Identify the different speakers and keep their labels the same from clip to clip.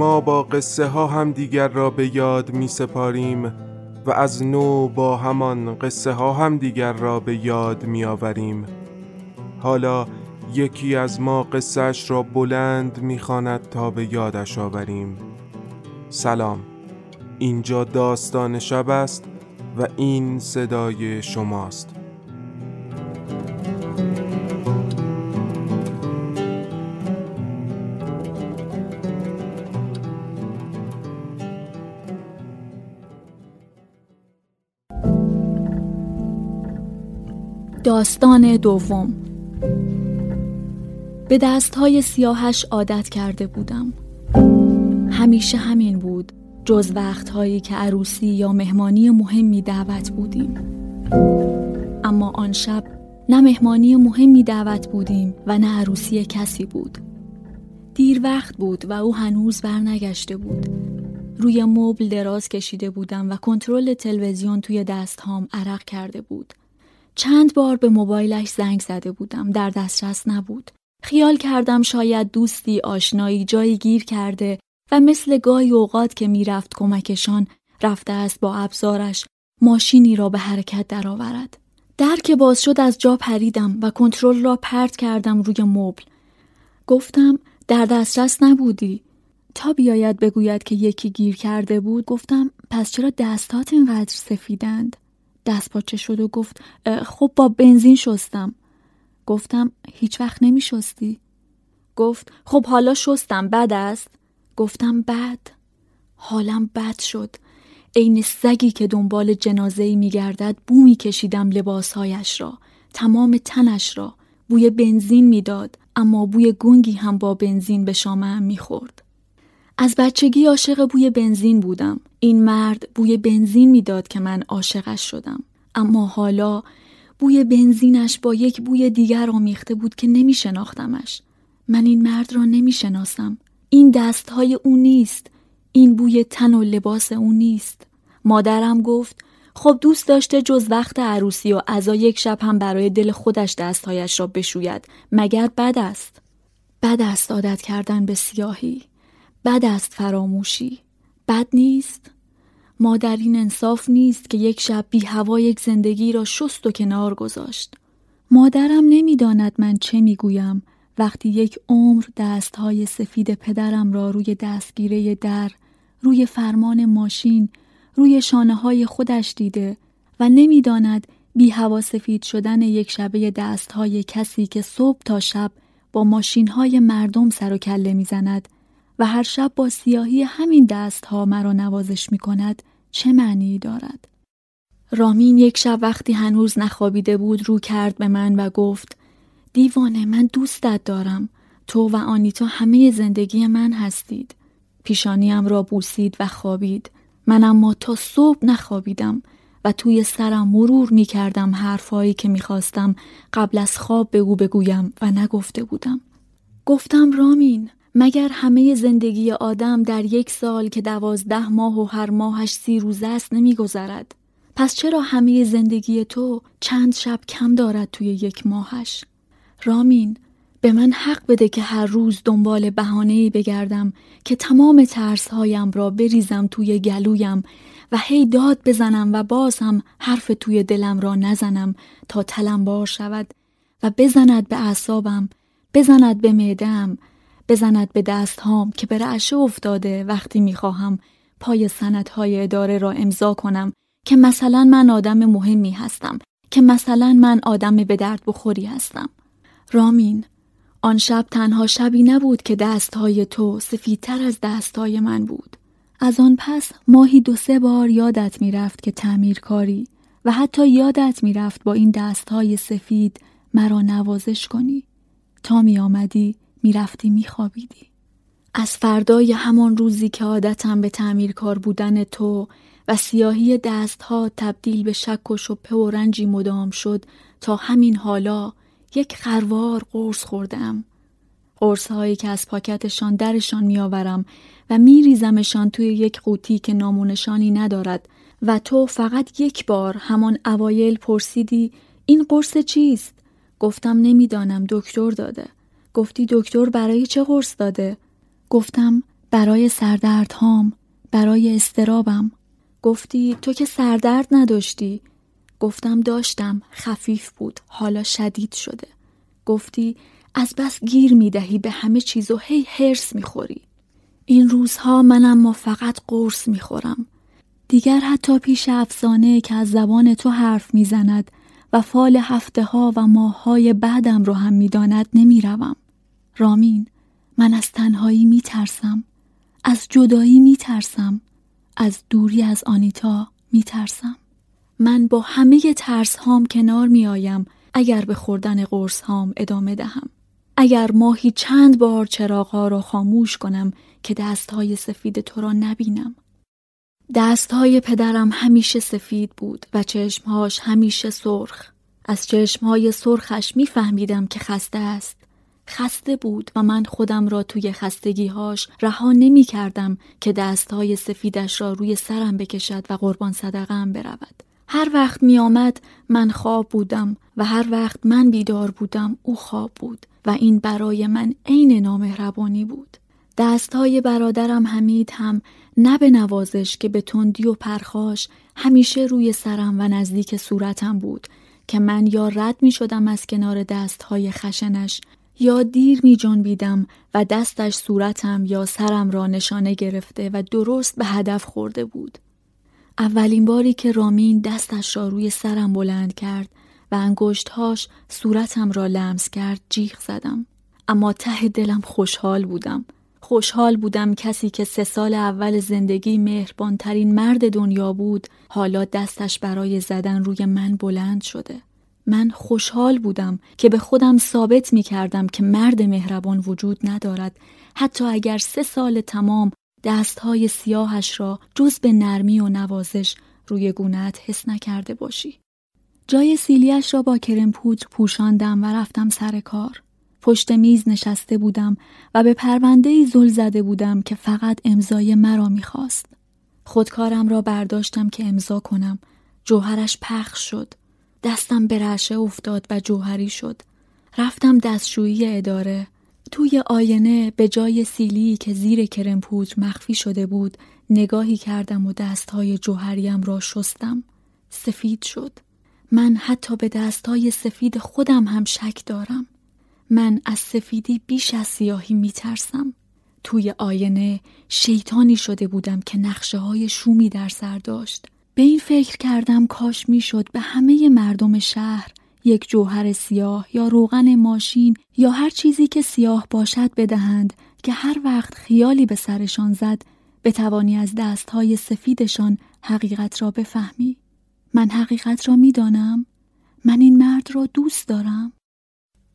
Speaker 1: ما با قصه ها هم دیگر را به یاد می سپاریم و از نو با همان قصه ها هم دیگر را به یاد می آوریم. حالا یکی از ما قصهش را بلند می خاند تا به یادش آوریم. سلام. اینجا داستان شب است و این صدای شماست.
Speaker 2: داستان دوم. به دستهای سیاهش عادت کرده بودم. همیشه همین بود جز وقتهایی که عروسی یا مهمانی مهمی دعوت بودیم. اما آن شب نه مهمانی مهمی دعوت بودیم و نه عروسی کسی بود. دیر وقت بود و او هنوز برنگشته بود. روی مبل دراز کشیده بودم و کنترل تلویزیون توی دستهام عرق کرده بود. چند بار به موبایلش زنگ زده بودم در دسترس نبود خیال کردم شاید دوستی آشنایی جایی گیر کرده و مثل گاهی اوقات که می‌رفت کمکشان رفته است با ابزارش ماشینی را به حرکت درآورد. در که باز شد از جا پریدم و کنترل را پرت کردم روی مبل. گفتم در دسترس نبودی. تا بیاید بگوید که یکی گیر کرده بود گفتم پس چرا دستات اینقدر سفیدند؟ دست پاچه شد و گفت خب با بنزین شستم. گفتم هیچ وقت نمی شستی. گفت خب حالا شستم بد است. گفتم بد. حالم بد شد. عین سگی که دنبال جنازه می گردد بو می کشیدم لباسهایش را تمام تنش را. بوی بنزین می‌داد اما بوی گونگی هم با بنزین به شامم می‌خورد از بچگی عاشق بوی بنزین بودم. این مرد بوی بنزین می‌داد که من عاشقش شدم. اما حالا بوی بنزینش با یک بوی دیگر آمیخته بود که نمی شناختمش. من این مرد را نمی شناسم. این دستهای او نیست. این بوی تن و لباس او نیست. مادرم گفت خب دوست داشته جز وقت عروسی و ازا یک شب هم برای دل خودش دستهایش را بشوید مگر بد است بد است عادت کردن به سیاهی بد است فراموشی. بد نیست. ما این انصاف نیست که یک شب بی هوا یک زندگی را شست و کنار گذاشت. مادرم نمی‌داند من چه می‌گویم. وقتی یک عمر دستهای سفید پدرم را روی دستگیره در روی فرمان ماشین روی شانه های خودش دیده و نمی‌داند بی هوا سفید شدن یک شبه دستهای کسی که صبح تا شب با ماشین های مردم سر و کله می‌زند و هر شب با سیاهی همین دست ها مرا نوازش می کند چه معنی دارد؟ رامین یک شب وقتی هنوز نخوابیده بود رو کرد به من و گفت دیوانه من دوستت دارم. تو و آنیتا همه زندگی من هستید. پیشانیم را بوسید و خوابید. من اما تا صبح نخوابیدم و توی سرم مرور می کردم حرفایی که می‌خواستم قبل از خواب به او بگویم و نگفته بودم. گفتم رامین مگر همه زندگی آدم در یک سال که دوازده ماه و هر ماهش سی روز است نمیگذرد پس چرا همه زندگی تو چند شب کم دارد توی یک ماهش؟ رامین به من حق بده که هر روز دنبال بهانه‌ای بگردم که تمام ترسهایم را بریزم توی گلویم و هی داد بزنم و باز هم حرف توی دلم را نزنم تا تلم بار شود و بزند به اعصابم بزند به معدم بزند به دستهام که به رعشه افتاده وقتی می‌خواهم پای سندهای اداره را امضا کنم که مثلا من آدم مهمی هستم که مثلا من آدم به درد بخوری هستم. رامین آن شب تنها شبی نبود که دستهای تو سفیدتر از دستهای من بود. از آن پس ماهی دو سه بار یادت می‌رفت که تعمیر کاری و حتی یادت می‌رفت با این دستهای سفید مرا نوازش کنی. تا می آمدی می‌رفتی میخوابیدی. از فردای همان روزی که عادتم به تعمیر کار بودن تو و سیاهی دستها تبدیل به شک و شپه و رنجی مدام شد تا همین حالا یک خروار قرص خوردم. قرص هایی که از پاکتشان درشان میآورم و میریزمشان توی یک قوطی که نامونشانی ندارد و تو فقط یک بار همان اوایل پرسیدی این قرص چیست؟ گفتم نمی‌دانم دکتر داده. گفتی دکتر برای چه قرص داده؟ گفتم برای سردرد هام برای استرابم. گفتی تو که سردرد نداشتی؟ گفتم داشتم خفیف بود حالا شدید شده. گفتی از بس گیر می‌دهی به همه چیز و هی هرس می‌خوری. این روزها منم ما فقط قرص می‌خورم. دیگر حتی پیش افسانه که از زبان تو حرف می‌زند و فال هفته ها و ماه های بعدم رو هم می‌داند نمی‌روم. رامین من از تنهایی میترسم. از جدایی میترسم. از دوری از آنیتا میترسم. من با همه ترس هام کنار میآیم اگر به خوردن قرص هام ادامه دهم. اگر ماهی چند بار چراغها را خاموش کنم که دستهای سفید تو را نبینم. دستهای پدرم همیشه سفید بود و چشمهاش همیشه سرخ. از چشمهای سرخش میفهمیدم که خسته است. خسته بود و من خودم را توی خستگیهاش رها نمی کردم که دستهای سفیدش را روی سرم بکشد و قربان صدقم برود. هر وقت می آمد من خواب بودم و هر وقت من بیدار بودم او خواب بود و این برای من عین نامهربانی بود. دستهای برادرم حمید هم نه به نوازش که به تندی و پرخاش همیشه روی سرم و نزدیک صورتم بود که من یا رد می شدم از کنار دستهای خشنش یا دیر می جنبیدم و دستش صورتم یا سرم را نشانه گرفته و درست به هدف خورده بود. اولین باری که رامین دستش را روی سرم بلند کرد و انگشتهاش صورتم را لمس کرد جیغ زدم. اما ته دلم خوشحال بودم. خوشحال بودم کسی که سه سال اول زندگی مهربانترین مرد دنیا بود حالا دستش برای زدن روی من بلند شده. من خوشحال بودم که به خودم ثابت می کردم که مرد مهربان وجود ندارد حتی اگر سه سال تمام دستهای سیاهش را جز به نرمی و نوازش روی گونت حس نکرده باشی. جای سیلیش را با کرم پودر پوشاندم و رفتم سر کار. پشت میز نشسته بودم و به پرونده زل زده بودم که فقط امضای مرا می‌خواست. خودکارم را برداشتم که امضا کنم. جوهرش پخش شد. دستم به رشه افتاد و جوهری شد. رفتم دستشویی اداره. توی آینه به جای سیلی که زیر کرم مخفی شده بود نگاهی کردم و دستهای جوهریم را شستم. سفید شد. من حتی به دستهای سفید خودم هم شک دارم. من از سفیدی بیش از سیاهی می ترسم. توی آینه شیطانی شده بودم که نقشه های شومی در سر داشت. به این فکر کردم کاش می‌شد به همه مردم شهر یک جوهر سیاه یا روغن ماشین یا هر چیزی که سیاه باشد بدهند که هر وقت خیالی به سرشان زد بتوانی از دستهای سفیدشان حقیقت را بفهمی. من حقیقت را می‌دانم. من این مرد را دوست دارم.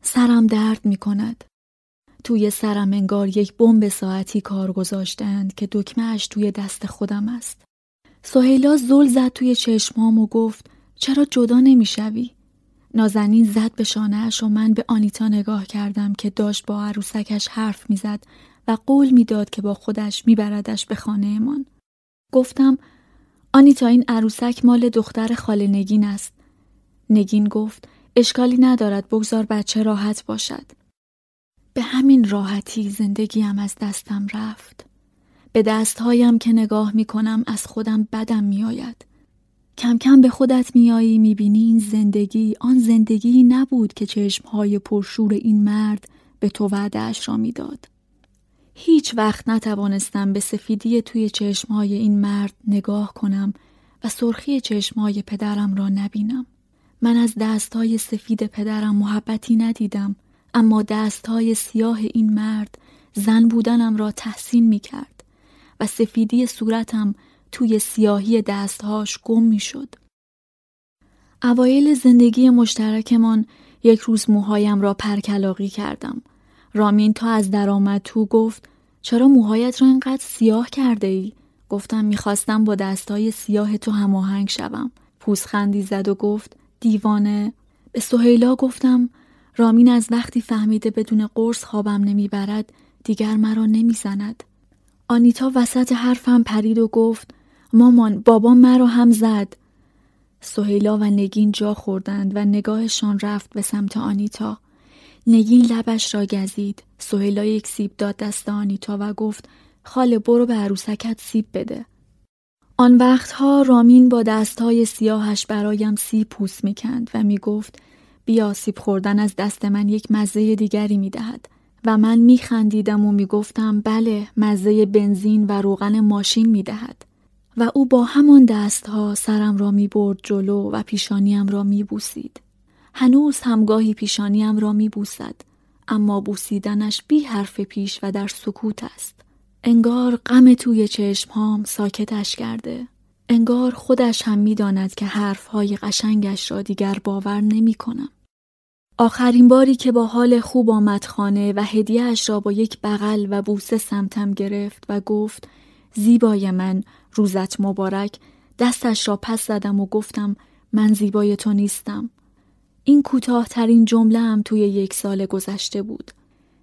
Speaker 2: سرم درد می کند توی سرم انگار یک بمب ساعتی کار گذاشتند که دکمهش توی دست خودم است. سهیلا زل زد توی چشمام و گفت چرا جدا نمی‌شوی؟ نازنین زد به شانهاش و من به آنیتا نگاه کردم که داشت با عروسکش حرف می‌زد و قول می‌داد که با خودش میبردش به خانهمان. گفتم آنیتا این عروسک مال دختر خاله نگین است. نگین گفت اشکالی ندارد بگذار بچه راحت باشد. به همین راحتی زندگیم از دستم رفت. به دستهایم که نگاه می کنم از خودم بدم می آید. کم کم به خودت میایی می‌بینی این زندگی آن زندگی نبود که چشمهای پرشور این مرد به تو وعدهاش را می‌داد. هیچ وقت نتوانستم به سفیدی توی چشمهای این مرد نگاه کنم و سرخی چشمهای پدرم را نبینم. من از دستهای سفید پدرم محبتی ندیدم اما دستهای سیاه این مرد زن بودنم را تحسین می کرد و سفیدی صورتم توی سیاهی دستهاش گم می شد. اوایل زندگی مشترکمان یک روز موهایم را پرکلاقی کردم. رامین تا از درآمد تو گفت چرا موهایت را اینقدر سیاه کرده ای؟ گفتم می‌خواستم با دستای سیاه تو هماهنگ شوم. پوزخندی زد و گفت دیوانه به سهیلا گفتم رامین از وقتی فهمیده بدون قرص خوابم نمی‌برد دیگر مرا نمی‌زند. آنیتا وسط حرفم پرید و گفت مامان بابا مرا هم زد. سهیلا و نگین جا خوردند و نگاهشان رفت به سمت آنیتا. نگین لبش را گزید. سهیلا یک سیب داد دست آنیتا و گفت خاله برو به عروسکت سیب بده. آن وقتها رامین با دستهای سیاهش برایم سیب پوست می‌کند و می‌گفت بیا سیب خوردن از دست من یک مزه دیگری می‌دهد و من میخندیدم و می‌گفتم بله مزه بنزین و روغن ماشین می‌دهد. و او با همان دستها سرم را می‌برد جلو و پیشانیم را میبوسید. هنوز همگاهی پیشانیم را میبوسد اما بوسیدنش بی حرف پیش و در سکوت است. انگار غم توی چشمهام ساکتش کرده. انگار خودش هم می‌داند که حرفهای قشنگش را دیگر باور نمی کنم. آخرین باری که با حال خوب آمد خانه و هدیهش را با یک بغل و بوسه سمتم گرفت و گفت زیبای من روزت مبارک. دستش را پس زدم و گفتم من زیبای تو نیستم. این کوتاهترین جمله هم توی یک سال گذشته بود.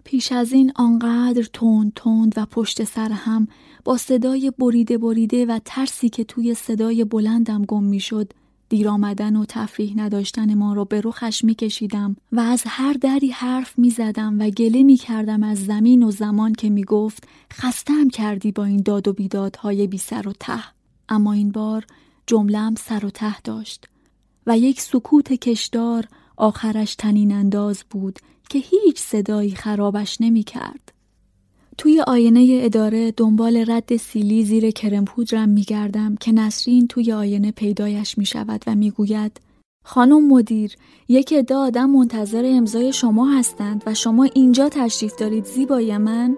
Speaker 2: پیش از این آنقدر تند تند و پشت سر هم با صدای بریده بریده و ترسی که توی صدای بلندم گم می‌شد دیر آمدن و تفریح نداشتن ما را به رخش می کشیدم و از هر دری حرف می زدم و گله می کردم از زمین و زمان که می گفت خستم کردی با این داد و بیدادهای بی سر و ته اما این بار جملم سر و ته داشت و یک سکوت کشدار آخرش تنین انداز بود که هیچ صدایی خرابش نمی کرد. توی آینه اداره دنبال رد سیلی زیر کرم پودرم می گردم که نسرین توی آینه پیدایش می شود و می گوید خانم مدیر یک عده آدم منتظر امضای شما هستند و شما اینجا تشریف دارید زیبای من؟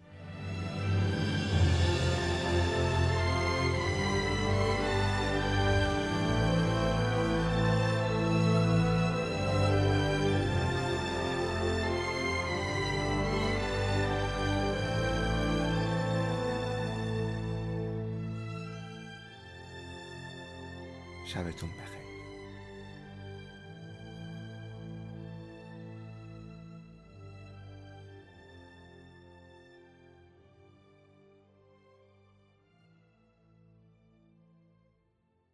Speaker 3: شبتون بخیر.